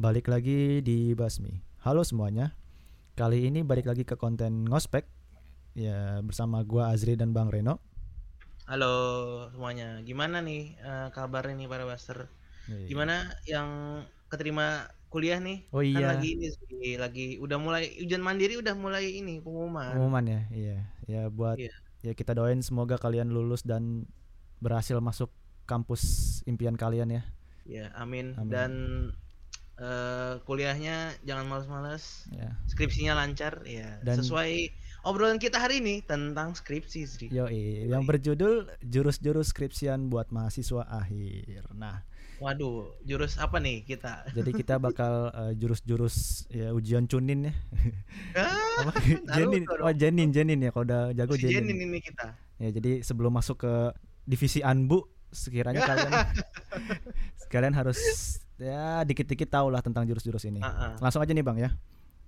balik lagi di Basmi. Halo semuanya. Kali ini balik lagi ke konten ngospek ya bersama gua Azri dan Bang Reno. Halo semuanya, gimana nih eh, kabarnya nih para Buster? Iya. Gimana yang keterima kuliah nih? Oh Kan iya, lagi ini sih, lagi udah mulai ujian mandiri udah mulai ini pengumuman. pengumuman ya. Iya. Ya buat Iya. ya kita doain semoga kalian lulus dan berhasil masuk kampus impian kalian ya. Ya, amin. Amin. Dan eh, kuliahnya jangan males-males, Ya. skripsinya lancar ya. Dan- Sesuai obrolan kita hari ini tentang skripsi, Sri. Yoi, yang berjudul jurus-jurus skripsian buat mahasiswa akhir. Nah, Waduh, jurus apa nih kita? jadi kita bakal eh, jurus-jurus ya ujian cunin ya. Ah, dong. oh Jenin, Jenin ya kalau udah jago si Jenin. Jenin ini kita. Ya jadi sebelum masuk ke divisi Anbu sekiranya kalian sekalian harus ya dikit-dikit tahu lah tentang jurus-jurus ini. Ah, ah. Langsung aja nih Bang ya.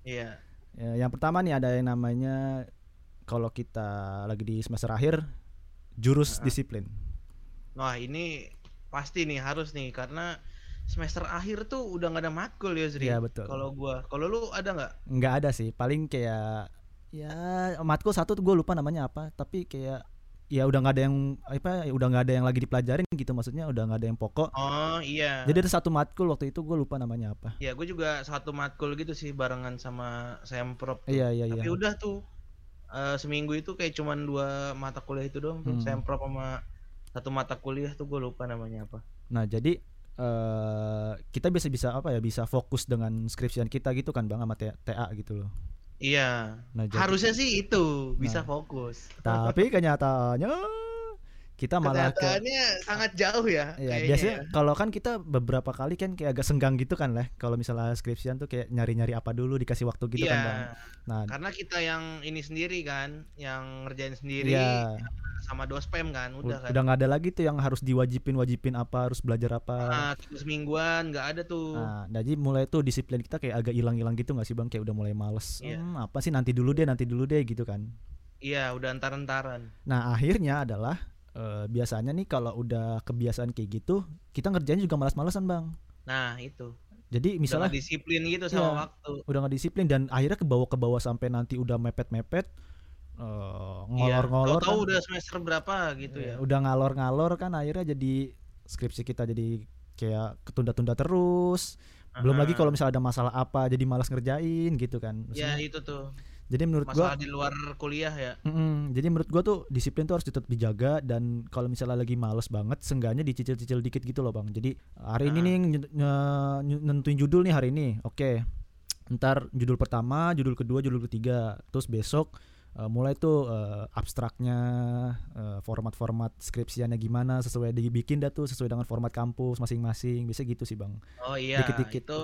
Iya. Ya, yang pertama nih ada yang namanya kalau kita lagi di semester akhir jurus Ah. disiplin. Wah ini pasti nih harus nih karena semester akhir tuh udah nggak ada matkul ya Zri. Iya, betul. Kalau gua, kalau lu ada nggak? Nggak ada sih, paling kayak ya matkul satu tuh gue lupa namanya apa, tapi kayak ya udah nggak ada yang apa udah nggak ada yang lagi dipelajarin gitu maksudnya udah nggak ada yang pokok. Oh iya. Jadi ada satu matkul waktu itu gue lupa namanya apa. ya gue juga satu matkul gitu sih barengan sama Semprop. tuh. Iya iya iya. Tapi udah tuh eh, seminggu itu kayak cuman dua mata kuliah itu doang Hmm. Semprop sama satu mata kuliah tuh gue lupa namanya apa. Nah, jadi eh kita bisa bisa apa ya? Bisa fokus dengan skripsian kita gitu kan Bang sama TA gitu loh. Iya. Nah, jadi- Harusnya sih itu bisa Nah. fokus. Tapi kenyataannya kita malah ke sangat jauh ya. ya kayaknya biasanya ya. kalau kan kita beberapa kali kan kayak agak senggang gitu kan lah kalau misalnya skripsian tuh kayak nyari-nyari apa dulu dikasih waktu gitu Iya. kan Bang. Nah, Karena kita yang ini sendiri kan, yang ngerjain sendiri iya. sama dospem kan, udah kan. Udah nggak ada lagi tuh yang harus diwajipin wajipin apa, harus belajar apa. Nah, tugas mingguan nggak ada tuh. Nah, jadi mulai tuh disiplin kita kayak agak hilang-hilang gitu nggak sih Bang? Kayak udah mulai males. Iya. Hmm, apa sih nanti dulu deh, nanti dulu deh gitu kan. Iya, udah antar-antaran. Nah akhirnya adalah eh, biasanya nih kalau udah kebiasaan kayak gitu kita ngerjain juga malas-malasan bang. Nah, itu. Jadi Misalnya misalnya disiplin gitu Iya. sama waktu. udah nggak disiplin dan akhirnya ke bawah ke bawah sampai nanti udah mepet-mepet eh, Iya. ngolor-ngolor Tahu-tahu kan. udah semester berapa gitu Iya, ya. udah ngalor-ngalor kan akhirnya jadi skripsi kita jadi kayak ketunda-tunda terus. Belum Aha. lagi kalau misalnya ada masalah apa jadi malas ngerjain gitu kan. Ya, Maksudnya- itu tuh. Jadi menurut gua Masalah di luar kuliah ya. Mm-mm. Jadi menurut gua tuh disiplin tuh harus tetap dijaga dan kalau misalnya lagi males banget, seenggaknya dicicil-cicil dikit gitu loh bang. Jadi hari ini Ah. nih nentuin judul nih hari ini, oke. Ntar judul pertama, judul kedua, judul ketiga, terus besok eh, mulai tuh eh, abstraknya, eh, format-format skripsiannya gimana, sesuai dibikin dah tuh sesuai dengan format kampus masing-masing. Bisa gitu sih bang. Oh iya, Dikit-dikit. itu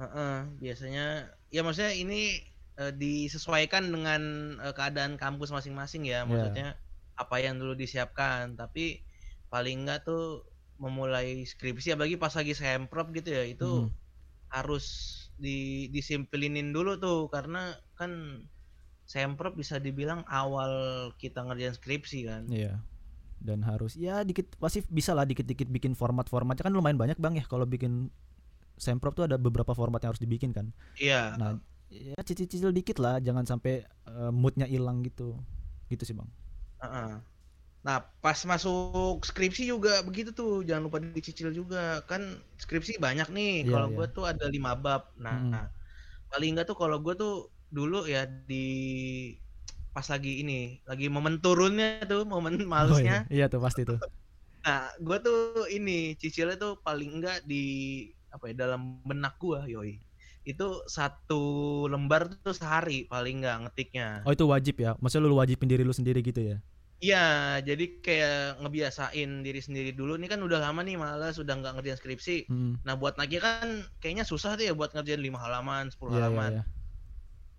heeh, biasanya ya maksudnya ini eh, disesuaikan dengan eh, keadaan kampus masing-masing ya. Iya. Maksudnya apa yang dulu disiapkan, tapi paling enggak tuh memulai skripsi apalagi pas lagi semprop gitu ya, itu Hmm. harus di disimplinin dulu tuh karena kan semprop bisa dibilang awal kita ngerjain skripsi kan. Iya. Dan harus ya dikit pasti bisa lah dikit-dikit bikin format-formatnya kan lumayan banyak bang ya kalau bikin semprop tuh ada beberapa format yang harus dibikin kan. Iya. Nah ya cicil-cicil dikit lah jangan sampai eh, moodnya hilang gitu. Gitu sih bang. Heeh. Nah, pas masuk skripsi juga begitu tuh, jangan lupa dicicil juga. Kan skripsi banyak nih. Iya, kalau iya. gua tuh ada lima bab. Nah, Mm. nah, paling enggak tuh kalau gua tuh dulu ya di pas lagi ini, lagi momen turunnya tuh, momen Oh, malesnya. iya. iya tuh pasti tuh. Nah, gua tuh ini cicilnya tuh paling enggak di apa ya dalam benak gua, yoi. Itu satu lembar tuh sehari paling enggak ngetiknya. Oh itu wajib ya. Maksudnya lu wajibin diri lu sendiri gitu ya. Iya, jadi kayak ngebiasain diri sendiri dulu. Ini kan udah lama nih malas, udah nggak ngerjain skripsi. Hmm. Nah, buat nagih kan kayaknya susah tuh ya buat ngerjain 5 halaman, 10 Iya iya halaman. iya.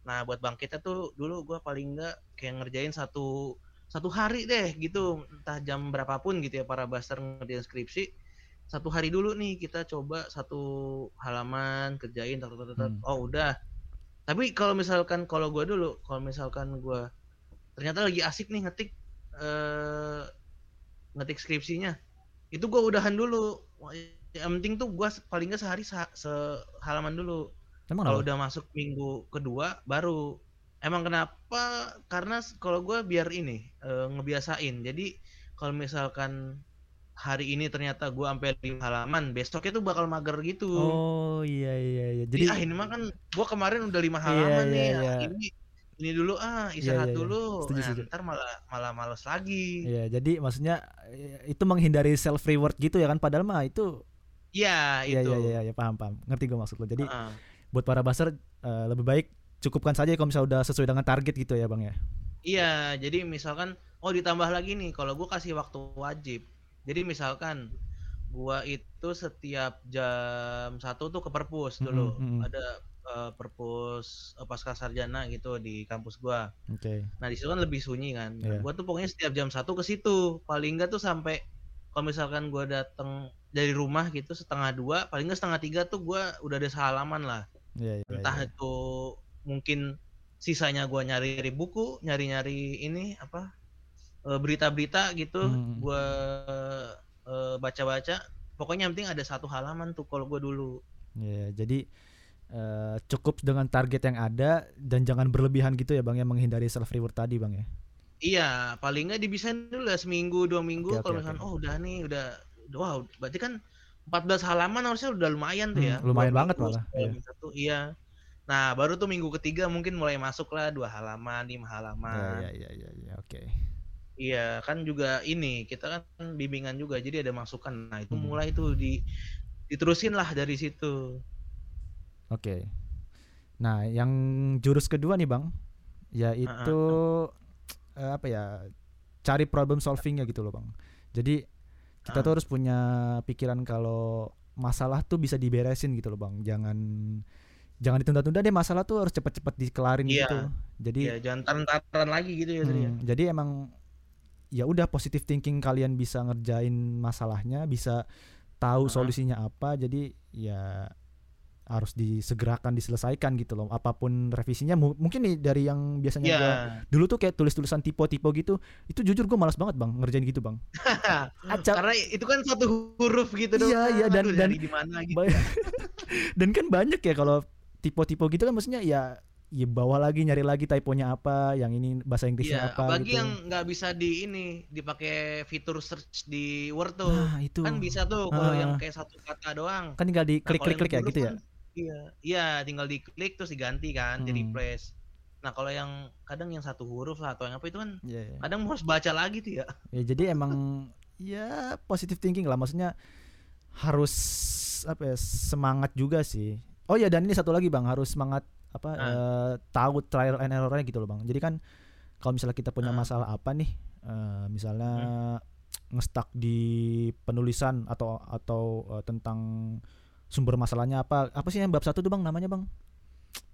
Nah, buat bang kita tuh dulu gua paling nggak kayak ngerjain satu satu hari deh gitu, entah jam berapapun gitu ya para baster ngerjain skripsi. Satu hari dulu nih kita coba satu halaman kerjain, tat, tat, tat, tat. Hmm. oh udah. Tapi kalau misalkan kalau gua dulu, kalau misalkan gua ternyata lagi asik nih ngetik eh ngetik skripsinya itu gua udahan dulu yang penting tuh gua se- paling nggak sehari se- sehalaman dulu. Kalau udah masuk minggu kedua baru. Emang kenapa? Karena kalau gua biar ini eh, ngebiasain. Jadi kalau misalkan hari ini ternyata gua sampai lima halaman, besoknya tuh bakal mager gitu. Oh iya iya iya. Jadi ah ini mah kan gua kemarin udah lima Iya, halaman iya, nih. ah, iya. Ini ini dulu ah Iya, istirahat iya, iya. dulu. Setuju, Nah, setuju. ntar malah malah males lagi. Iya, jadi maksudnya eh, itu menghindari self reward gitu ya kan padahal mah itu Iya iya itu. iya iya ya, paham paham. Ngerti gue maksud lo. Jadi Heeh. buat para baser eh, lebih baik cukupkan saja kalau misalnya udah sesuai dengan target gitu ya, Bang ya. Iya, jadi misalkan oh ditambah lagi nih kalau gua kasih waktu wajib. Jadi misalkan gua itu setiap jam satu tuh ke perpus dulu. Mm-mm, mm-mm. Ada eh, perpus eh, pasca sarjana gitu di kampus gua. Oke. Nah, di situ kan lebih sunyi kan. Nah, Iya. gua tuh pokoknya setiap jam satu ke situ. Paling enggak tuh sampai kalau misalkan gua datang dari rumah gitu setengah dua, paling enggak setengah tiga tuh gua udah ada sehalaman lah. Iya iya. Entah iya. itu mungkin sisanya gua nyari buku, nyari-nyari ini apa berita-berita gitu, Hmm. gua eh, baca-baca. Pokoknya yang penting ada satu halaman tuh kalau gua dulu. Iya, jadi eh, cukup dengan target yang ada dan jangan berlebihan gitu ya, Bang ya menghindari self reward tadi, Bang ya. Iya, paling nggak dibisain dulu lah seminggu dua minggu Oke, kalau oke, misalkan oke. oh udah nih udah wow berarti kan 14 halaman harusnya udah lumayan tuh Hmm, ya. lumayan Dua banget minggu, malah, iya. satu, iya. Nah baru tuh minggu ketiga mungkin mulai masuk lah dua halaman, lima halaman. iya iya iya iya, oke. Iya kan juga ini kita kan bimbingan juga jadi ada masukan. Nah itu Hmm. mulai tuh di diterusin lah dari situ. Oke. Nah, yang jurus kedua nih, Bang, yaitu eh, apa ya? Cari problem solvingnya gitu loh, Bang. Jadi kita Ah. tuh harus punya pikiran kalau masalah tuh bisa diberesin gitu loh, Bang. Jangan jangan ditunda-tunda deh masalah tuh harus cepet-cepet dikelarin Iya. gitu. Jadi Iya jangan taran-taran lagi gitu ya. Ya. Hmm, jadi emang ya udah positive thinking kalian bisa ngerjain masalahnya, bisa tahu Heeh. solusinya apa. Jadi ya harus disegerakan diselesaikan gitu loh. Apa pun revisinya mu- mungkin nih dari yang biasanya Iya. gua dulu tuh kayak tulis-tulisan tipe-tipe gitu, itu jujur gue malas banget bang ngerjain gitu bang. Acap. Karena itu kan satu huruf gitu doang. Iya, iya, dan- Aduh, dan- dari di mana gitu. Dan kan banyak ya kalau tipe-tipe gitu kan maksudnya ya ya bawa lagi nyari lagi typonya apa, yang ini bahasa Inggrisnya Iya, apa apalagi gitu. yang nggak bisa di ini dipakai fitur search di Word tuh. Nah, itu. Kan bisa tuh kalau Ah. yang kayak satu kata doang. Kan tinggal di Nah, klik klik klik ya huruf gitu ya. kan, Iya, iya tinggal diklik terus diganti kan, Hmm. replace. Nah, kalau yang kadang yang satu huruf lah atau yang apa itu kan Iya, iya. kadang harus baca lagi tuh ya. Ya jadi emang ya positive thinking lah maksudnya harus apa ya semangat juga sih. Oh ya dan ini satu lagi Bang, harus semangat apa Ah. eh, tahu trial and errornya gitu loh Bang. Jadi kan kalau misalnya kita punya Ah. masalah apa nih eh, misalnya ngestak di penulisan atau atau eh, tentang sumber masalahnya apa apa sih yang bab satu tuh Bang namanya Bang?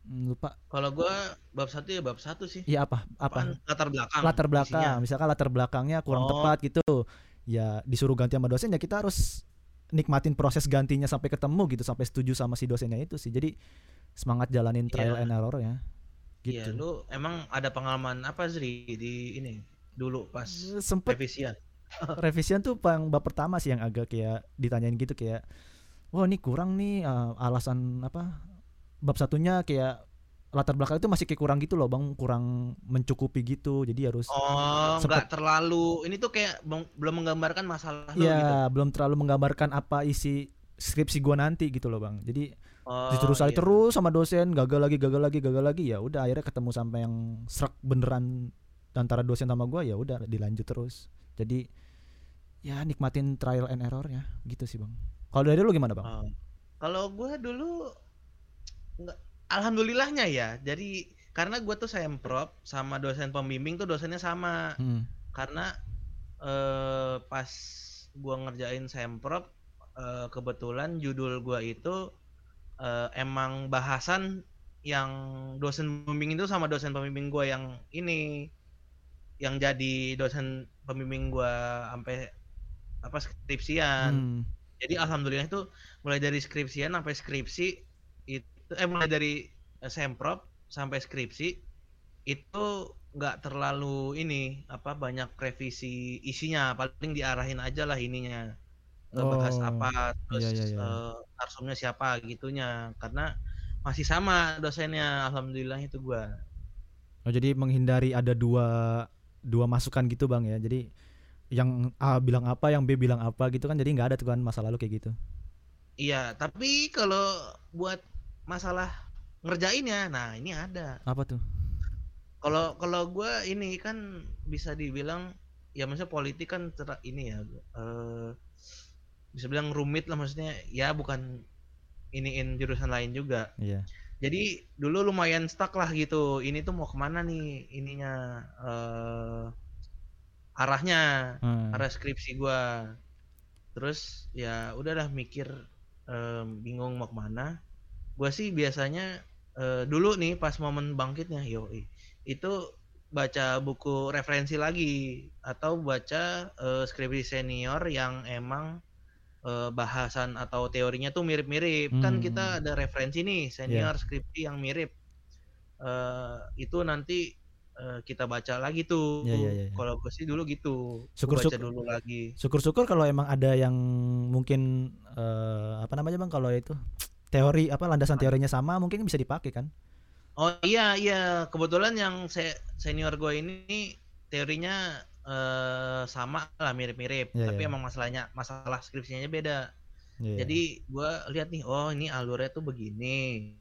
Hmm, lupa. Kalau gua bab satu ya bab satu sih. Iya apa? Apa? Apaan? Latar belakang. latar isinya. belakang misalkan latar belakangnya kurang Oh. tepat gitu ya disuruh ganti sama dosen ya kita harus nikmatin proses gantinya sampai ketemu gitu sampai setuju sama si dosennya itu sih jadi semangat jalanin trial Iya. and error ya Iya, gitu lu emang ada pengalaman apa Zri di ini dulu pas sempet revisian? revisian tuh yang bab pertama sih yang agak kayak ditanyain gitu kayak wah ini kurang nih eh, alasan apa bab satunya kayak latar belakang itu masih kayak kurang gitu loh bang kurang mencukupi gitu jadi harus Oh, nggak terlalu. Ini tuh kayak belum menggambarkan masalah lu gitu. ya belum terlalu menggambarkan apa isi skripsi gua nanti gitu loh bang jadi Oh, diterusai iya. terus sama dosen gagal lagi gagal lagi gagal lagi ya udah akhirnya ketemu sampai yang serak beneran antara dosen sama gua ya udah dilanjut terus jadi ya nikmatin trial and errornya gitu sih bang kalau dari lu gimana bang Oh. Kalau gua dulu nggak alhamdulillahnya ya. Jadi karena gua tuh semprot sama dosen pembimbing tuh dosennya sama. Hmm. Karena eh pas gua ngerjain semprot eh, kebetulan judul gua itu eh, emang bahasan yang dosen pembimbing itu sama dosen pembimbing gua yang ini yang jadi dosen pembimbing gua sampai apa skripsian. Hmm. Jadi alhamdulillah itu mulai dari skripsian sampai skripsi itu eh mulai dari semprot sampai skripsi itu nggak terlalu ini apa banyak revisi isinya paling diarahin aja lah ininya eh, bahas Oh, apa, terus, iya iya iya. eee, narsumnya siapa gitunya. Karena masih sama dosennya, alhamdulillah itu gua. Oh, jadi menghindari ada dua dua masukan gitu, Bang, ya. Jadi yang A bilang apa, yang B bilang apa gitu kan jadi nggak ada tuh kan masa lalu kayak gitu. Iya, tapi kalau buat masalah ngerjainnya, nah ini ada. Apa tuh? Kalau kalau gua ini kan bisa dibilang ya maksudnya politik kan ini ya, eee, bisa bilang rumit lah maksudnya ya bukan iniin jurusan lain juga. Iya. Jadi dulu lumayan stuck lah gitu, ini tuh mau ke mana nih ininya, eee, arahnya, Heeh. arah skripsi gua. Terus ya udahlah mikir, mmm, bingung mau ke mana. Gua sih biasanya, eee, dulu nih pas momen bangkitnya, yoi, itu baca buku referensi lagi atau baca, eee, skripsi senior yang emang, eee, bahasan atau teorinya tuh mirip-mirip. Kan kita Mmm. ada referensi nih Iya. senior skripsi yang mirip. Eee, itu nanti, eee, kita baca lagi tuh. Iya iya iya iya. Kalau gua sih dulu gitu, Syukur baca syuk dulu lagi. syukur-syukur kalau emang ada yang mungkin, eee, apa namanya, Bang, kalau itu teori apa landasan teorinya sama mungkin bisa dipakai kan? Oh iya iya, kebetulan yang se senior gua ini teorinya, eee, sama lah mirip-mirip, Iya tapi iya. emang masalahnya masalah skripsinya beda. Iya. Jadi gua lihat nih, oh ini alurnya tuh begini,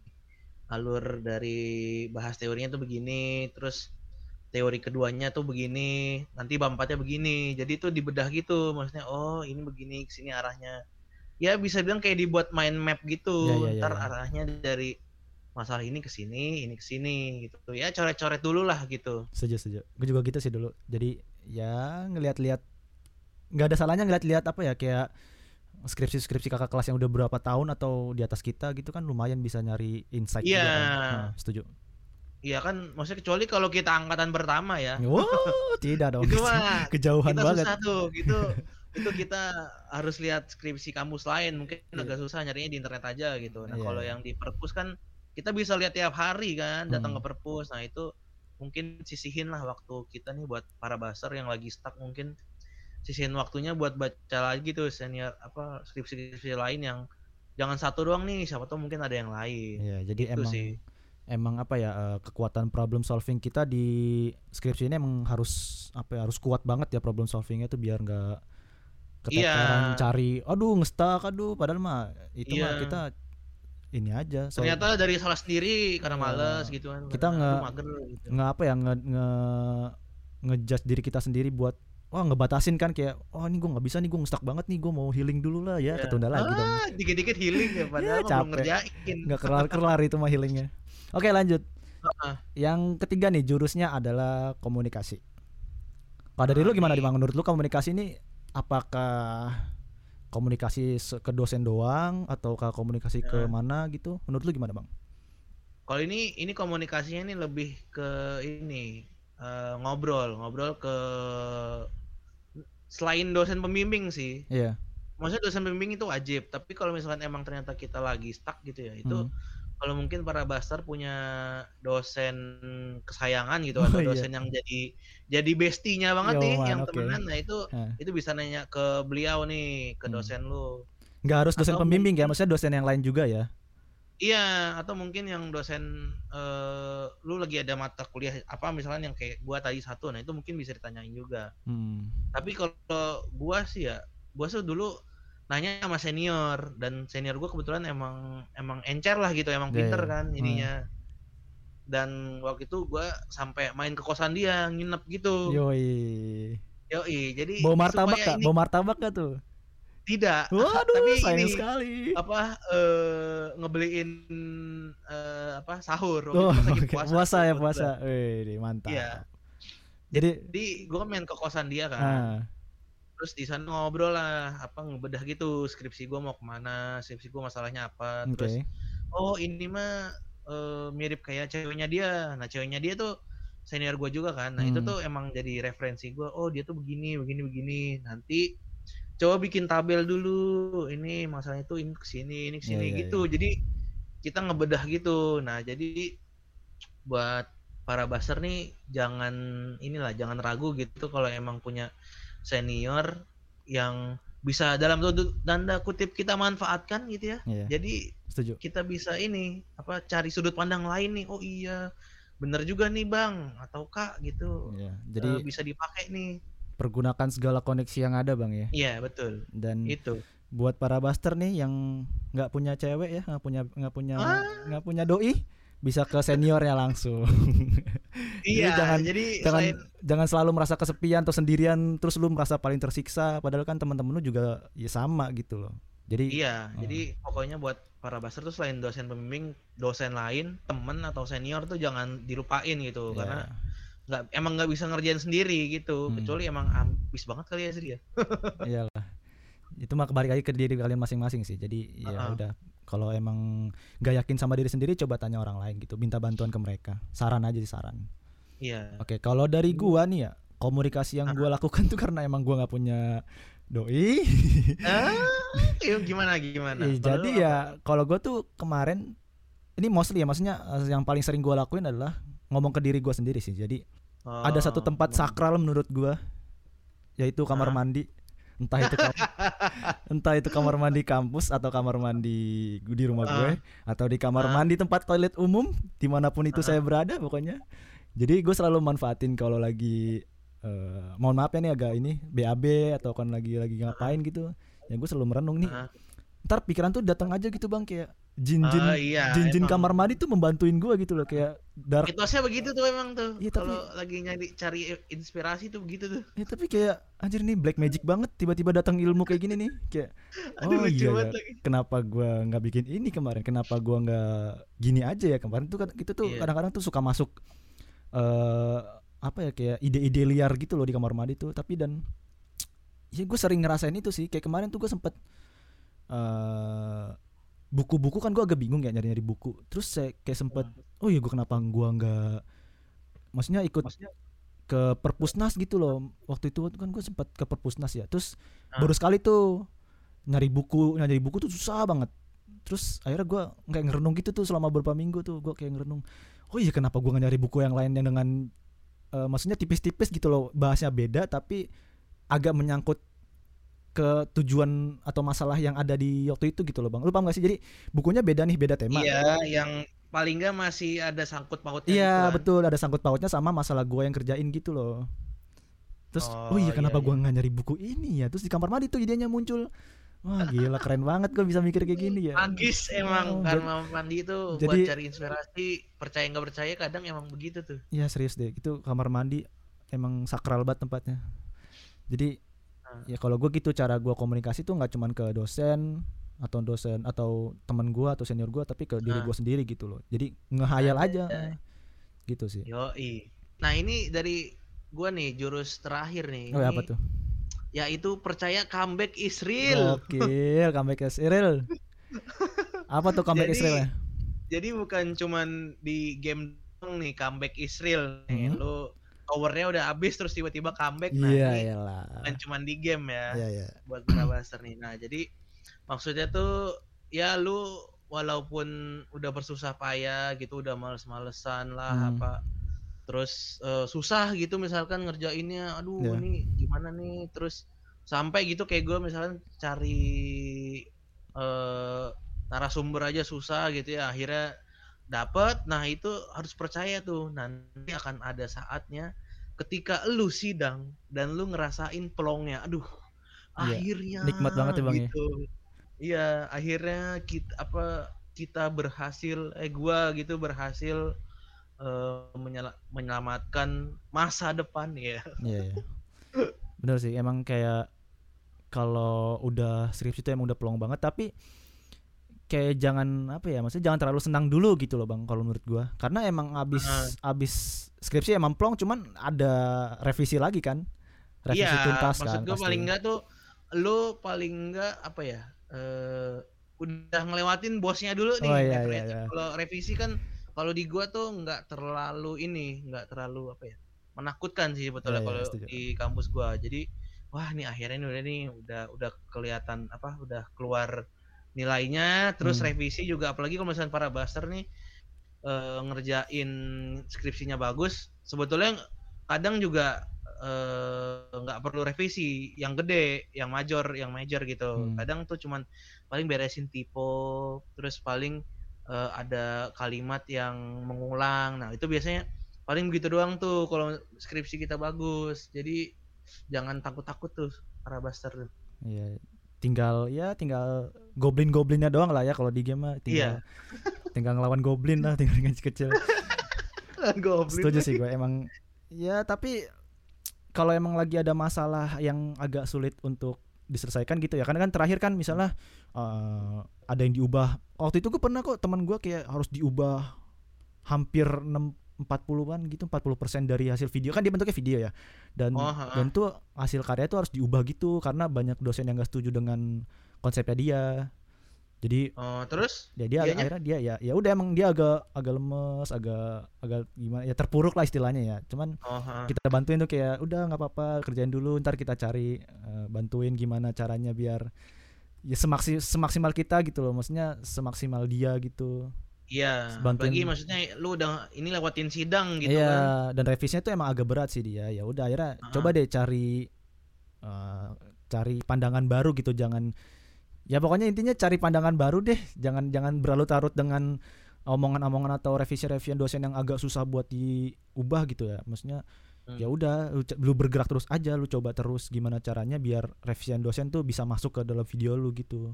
alur dari bahas teorinya tuh begini, terus teori keduanya tuh begini, nanti bab 4-nya begini. Jadi tuh dibedah gitu, maksudnya, oh ini begini, ke sini arahnya. Ya bisa bilang kayak dibuat mind map gitu, iya iya entar iya. arahnya dari masalah ini ke sini, ini ke sini gitu. Ya coret-coret dulu lah gitu. Setuju setuju. Gue juga gitu sih dulu. Jadi ya ngelihat-lihat nggak ada salahnya ngelihat-lihat apa ya kayak skripsi-skripsi kakak kelas yang udah berapa tahun atau di atas kita gitu kan lumayan bisa nyari insight Iya. juga kan. Heeh, setuju. Iya kan, maksudnya kecuali kalau kita angkatan pertama ya. Wow, tidak dong. Itu mah Kejauhan kita banget. susah tuh, gitu. Itu kita harus lihat skripsi kampus lain, mungkin Iya. agak susah nyarinya di internet aja gitu. Nah, Iya, kalau iya. yang di perpus kan kita bisa lihat tiap hari kan, datang ke Mhm. perpus. Nah, itu mungkin sisihin lah waktu kita nih buat para baser yang lagi stuck mungkin sisihin waktunya buat baca lagi tuh senior apa skripsi-skripsi lain yang jangan satu doang nih, siapa tahu mungkin ada yang lain. Iya, jadi Gitu emang sih. emang apa ya eh, kekuatan problem solving kita di skripsi ini emang harus apa ya harus kuat banget ya problem solvingnya tuh biar nggak keteteran Iya. cari aduh ngestak aduh padahal mah itu mah Iya. kita ini aja so- Ternyata dari salah sendiri karena Iya. males gitu kan. Kita "Aduh, mager," gitu. apa ya nge nge ngejudge diri kita sendiri buat wah ngebatasin kan kayak oh ini gue nggak bisa nih gue ngestak banget nih gue mau healing dulu lah ya Iya. ketunda lagi dong Ah, dikit-dikit healing ya padahal mah belum capek. ngerjain. nggak kelar kelar itu mah healingnya oke lanjut Heeh. yang ketiga nih jurusnya adalah komunikasi kalau dari lu Ah, gimana nih. di menurut lu komunikasi ini apakah komunikasi ke dosen doang atau ke komunikasi ke Ya. mana gitu menurut lu gimana bang Kalau ini ini komunikasinya ini lebih ke ini eh, ngobrol, ngobrol ke selain dosen pembimbing sih. iya Maksudnya dosen pembimbing itu wajib, tapi kalau misalkan emang ternyata kita lagi stuck gitu ya, itu Hmm. Kalau mungkin para baster punya dosen kesayangan gitu Oh, atau iya. dosen yang jadi jadi bestinya banget nih Yoman, yang oke. temenan, nah itu Eh. itu bisa nanya ke beliau nih, ke Hmm. dosen lu. nggak harus dosen Atau pembimbing ya mungkin- maksudnya dosen yang lain juga ya Iya, atau mungkin yang dosen eh lu lagi ada mata kuliah apa misalnya yang kayak gua tadi satu, nah itu mungkin bisa ditanyain juga. hmm. Tapi kalau gua sih ya, gua tuh dulu nanya sama senior dan senior gua kebetulan emang emang encer lah gitu, emang Iya, pinter iya. kan Hmm. ininya. Dan waktu itu gua sampai main ke kosan dia, nginep gitu. yoi Yoi, jadi bawa martabak kak ini bawa martabak gak tuh tidak, waduh tapi sayang ini sekali apa eh ngebeliin eh apa sahur waktu Oh, oke. puasa, puasa ya puasa. Wih, mantap. Iya. Jadi Jadi gue main ke kosan dia kan. ah, Terus di sana ngobrol lah, apa ngebedah gitu skripsi gue mau ke mana, skripsi gue masalahnya apa. Terus oh ini mah eh, mirip kayak ceweknya dia. Nah ceweknya dia tuh senior gue juga kan. Nah itu Hmm. tuh emang jadi referensi gue. Oh dia tuh begini, begini, begini. Nanti coba bikin tabel dulu. Ini masalahnya tuh ini ke sini, ini ke sini Iya, iya, gitu. Jadi kita ngebedah gitu. Nah jadi buat para baser nih jangan inilah jangan ragu gitu kalau emang punya senior yang bisa dalam tanda- tanda kutip kita manfaatkan gitu ya. Iya, Jadi setuju. kita bisa ini apa cari sudut pandang lain nih. Oh iya, bener juga nih bang atau kak gitu. Iya, Eh, jadi bisa dipakai nih. pergunakan segala koneksi yang ada bang ya. Iya betul. Dan Itu. buat para buster nih yang nggak punya cewek ya, nggak punya nggak punya Ah. nggak punya doi, bisa ke seniornya langsung. Iya. jangan- jadi jangan selain jangan selalu merasa kesepian atau sendirian terus lu merasa paling tersiksa padahal kan teman-teman lu juga ya sama gitu loh. Jadi Iya, Oh. jadi pokoknya buat para baster tuh selain dosen pembimbing, dosen lain, temen atau senior tuh jangan dilupain gitu ya, karena nggak emang nggak bisa ngerjain sendiri gitu, Hmm. kecuali emang ambis banget kali ya sih dia. iyalah. Itu mah kembali lagi ke diri kalian masing-masing sih. Jadi ya Uh-uh. udah kalau emang nggak yakin sama diri sendiri coba tanya orang lain gitu, minta bantuan ke mereka. Saran aja sih saran. Iya. Oke, kalau dari gua nih ya, komunikasi yang gua lakukan tuh karena emang gua nggak punya doi. Ah, yuk gimana gimana? Eh, Kalau jadi ya kalau gue tuh kemarin ini mostly ya maksudnya eh, yang paling sering gue lakuin adalah ngomong ke diri gue sendiri sih. Jadi apa? ada satu Oh, tempat sakral menurut gue yaitu kamar Hah? mandi. Entah itu kam- entah itu kamar mandi kampus atau kamar mandi di rumah gue atau di kamar Ah. mandi tempat toilet umum di mana pun itu Ah. saya berada pokoknya. Jadi gue selalu manfaatin kalau lagi eh, mohon maaf ya nih agak ini BAB atau kan lagi lagi ngapain gitu. Ya gue selalu merenung nih Ah. ntar pikiran tuh datang aja gitu bang kayak jin-jin Ah, iya, jin-jin emang. kamar mandi tuh membantuin gua gitu loh kayak dark Mitosnya begitu tuh emang tuh. Iya, tapi- Kalau lagi nyari cari inspirasi tuh begitu tuh. ya tapi kayak anjir nih black magic banget tiba-tiba datang ilmu kayak gini nih kayak Aduh, oh iya ya lagi. kenapa gua nggak bikin ini kemarin kenapa gua nggak gini aja ya kemarin tuh kan itu tuh Iya. kadang-kadang tuh suka masuk eh apa ya kayak ide-ide liar gitu loh di kamar mandi tuh tapi dan ya gue sering ngerasain itu sih kayak kemarin tuh gue sempet eh buku-buku kan gue agak bingung ya nyari-nyari buku. Terus saya kayak sempet oh iya gue kenapa gua nggak maksudnya ikut ke perpusnas gitu loh. Waktu itu kan gue sempat ke perpusnas ya. Terus Ah. baru sekali tuh nyari buku nyari buku tuh susah banget. Terus akhirnya gue kayak ngerenung gitu tuh selama beberapa minggu tuh gue kayak ngerenung oh iya kenapa gue nggak nyari buku yang lain yang dengan eh, maksudnya tipis-tipis gitu loh bahasnya beda tapi agak menyangkut ke tujuan atau masalah yang ada di waktu itu gitu loh bang lu paham gak sih jadi bukunya beda nih beda tema Iya, yang paling nggak masih ada sangkut pautnya. Iya gitu kan. betul ada sangkut pautnya sama masalah gue yang kerjain gitu loh. Terus oh, Oh, iya iya, kenapa iya. gua nggak nyari buku ini ya? Terus di kamar mandi tuh idenya muncul. Wah gila keren banget gue bisa mikir kayak gini ya. Magis emang Oh, karena mandi itu buat jadi- cari inspirasi. Percaya nggak percaya kadang emang begitu tuh. Iya serius deh itu kamar mandi emang sakral banget tempatnya. Jadi. Ya kalau gue gitu cara gua komunikasi tuh nggak cuman ke dosen atau dosen atau teman gua atau senior gua tapi ke diri Ah. gua sendiri gitu loh. Jadi ngehayal aja gitu sih. Yoi. Nah ini dari gua nih jurus terakhir nih. Oh Ini apa tuh? Yaitu percaya comeback is real. Oke, comeback Israel. Apa tuh comeback Jadi, Israel? Jadi bukan cuman di game nih comeback is real. Nih, Hmm. Lu powernya udah habis terus tiba-tiba comeback. Nah Iya, ini iyalah. bukan cuman di game ya. Iya, iya. buat para buster nih. Nah, jadi maksudnya tuh ya lu walaupun udah bersusah payah gitu, udah males-malesan lah Hmm. apa terus eh, susah gitu misalkan ngerjainnya aduh Ya. ini gimana nih terus sampai gitu kayak gue misalkan cari eh narasumber aja susah gitu ya akhirnya dapet nah itu harus percaya tuh nanti akan ada saatnya ketika lu sidang dan lu ngerasain pelongnya aduh Iya, akhirnya nikmat banget ya, Bang, ya. gitu iya akhirnya kita apa kita berhasil eh gua gitu berhasil eh, menyela- menyelamatkan masa depan ya Iya, iya. Bener sih, emang kayak kalau udah skripsi itu emang udah pelong banget tapi kayak jangan apa ya maksudnya jangan terlalu senang dulu gitu loh bang kalau menurut gua karena emang abis Ah. abis skripsi emang plong cuman ada revisi lagi kan revisi iya tuntas maksud kan gua pasti. paling enggak tuh lu paling enggak apa ya eh udah ngelewatin bosnya dulu nih Oh, iya, iya, iya. kalau revisi kan kalau di gua tuh nggak terlalu ini nggak terlalu apa ya menakutkan sih sebetulnya Iya, iya, kalau setuju. di kampus gua jadi wah nih akhirnya nih udah nih udah udah kelihatan apa udah keluar nilainya terus Hmm. revisi juga apalagi kalau misalnya para buster nih eh, ngerjain skripsinya bagus sebetulnya kadang juga eh, nggak perlu revisi yang gede, yang major, yang major gitu. Hmm. Kadang tuh cuman paling beresin typo, terus paling eh, ada kalimat yang mengulang. Nah, itu biasanya paling begitu doang tuh kalau skripsi kita bagus. Jadi jangan takut-takut tuh para buster tuh. Iya, tinggal ya tinggal goblin-goblinnya doang lah ya kalau di game mah tinggal tinggal ngelawan goblin lah tinggal dengan kecil. Goblin. Setuju sih gue emang ya tapi kalau emang lagi ada masalah yang agak sulit untuk diselesaikan gitu ya karena kan terakhir kan misalnya eh, ada yang diubah waktu itu gue pernah kok teman gue kayak harus diubah hampir 6 40-an gitu 40% dari hasil video. Kan dia bentuknya video ya. Dan Oh, dan tuh hasil karya tuh harus diubah gitu karena banyak dosen yang gak setuju dengan konsepnya dia. Jadi Oh, terus? ya dia Dianya? akhirnya dia ya ya udah emang dia agak agak lemes agak agak gimana ya terpuruk lah istilahnya ya. Cuman oh, ha. kita bantuin tuh kayak udah nggak apa-apa kerjain dulu ntar kita cari eh, bantuin gimana caranya biar ya semaksi semaksimal kita gitu loh. Maksudnya semaksimal dia gitu Iya, bantuin- bagi maksudnya lu udah ini lewatin sidang gitu Iya kan. dan revisinya tuh emang agak berat sih dia ya udah akhirnya Ah. coba deh cari eh, cari pandangan baru gitu jangan ya pokoknya intinya cari pandangan baru deh jangan jangan berlarut-larut dengan omongan-omongan atau revisi-revisi dosen yang agak susah buat diubah gitu ya maksudnya Hmm. ya udah lu, lu bergerak terus aja lu coba terus gimana caranya biar revisian dosen tuh bisa masuk ke dalam video lu gitu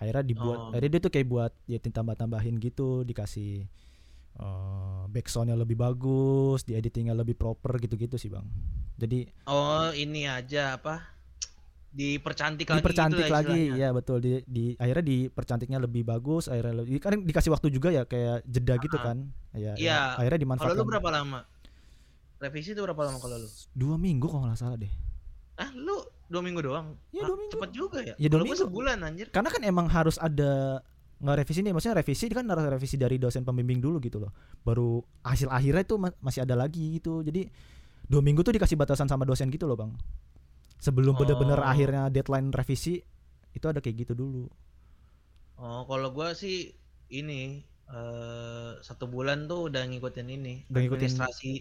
akhirnya dibuat Oh. akhirnya dia tuh kayak buat ya tambah tambahin gitu dikasih eh backsoundnya lebih bagus di editingnya lebih proper gitu-gitu sih bang jadi Oh, ini aja apa? Dipercantik lagi dipercantik gitu lagi istilahnya. ya betul di, di akhirnya dipercantiknya lebih bagus akhirnya lebih kan dikasih waktu juga ya kayak jeda gitu Ah. kan ya, ya, Iya. akhirnya Kalau dimanfaatkan lu berapa lama? Revisi itu berapa lama kalau lu? dua minggu kalau nggak salah deh Ah, lu dua minggu doang? Ya, dua minggu. Cepet juga ya? Ya, dua minggu. sebulan anjir. karena kan emang harus ada nggak revisi nih maksudnya revisi kan harus revisi dari dosen pembimbing dulu gitu loh baru hasil akhirnya itu ma- masih ada lagi gitu jadi dua minggu tuh dikasih batasan sama dosen gitu loh bang sebelum bener-bener Oh. akhirnya deadline revisi itu ada kayak gitu dulu Oh, kalau gua sih ini eh satu bulan tuh udah ngikutin ini Udah ngikutin- administrasi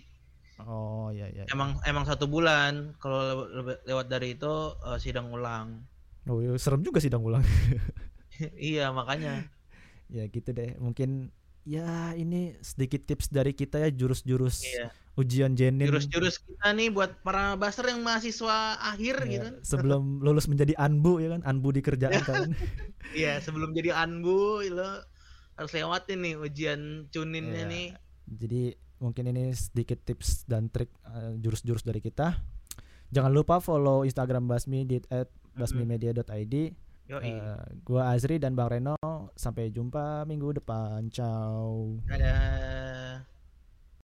oh ya ya ya. emang emang satu bulan. Kalau lew- lewat dari itu eh, sidang ulang. Oh ya, serem juga sidang ulang. Iya makanya. Ya gitu deh. Mungkin ya ini sedikit tips dari kita ya jurus-jurus iya. ujian jenin. Jurus-jurus kita nih buat para baster yang mahasiswa akhir Ya, gitu. sebelum lulus menjadi anbu ya kan? Anbu di kerjaan kan? Iya sebelum jadi anbu lo harus lewatin nih ujian Iya. cuninnya nih. Jadi mungkin ini sedikit tips dan trik eh, jurus-jurus dari kita. Jangan lupa follow Instagram Basmi di @basmimedia.id. Yoi. Eh, gua Azri dan Bang Reno sampai jumpa minggu depan. Ciao. Dadah.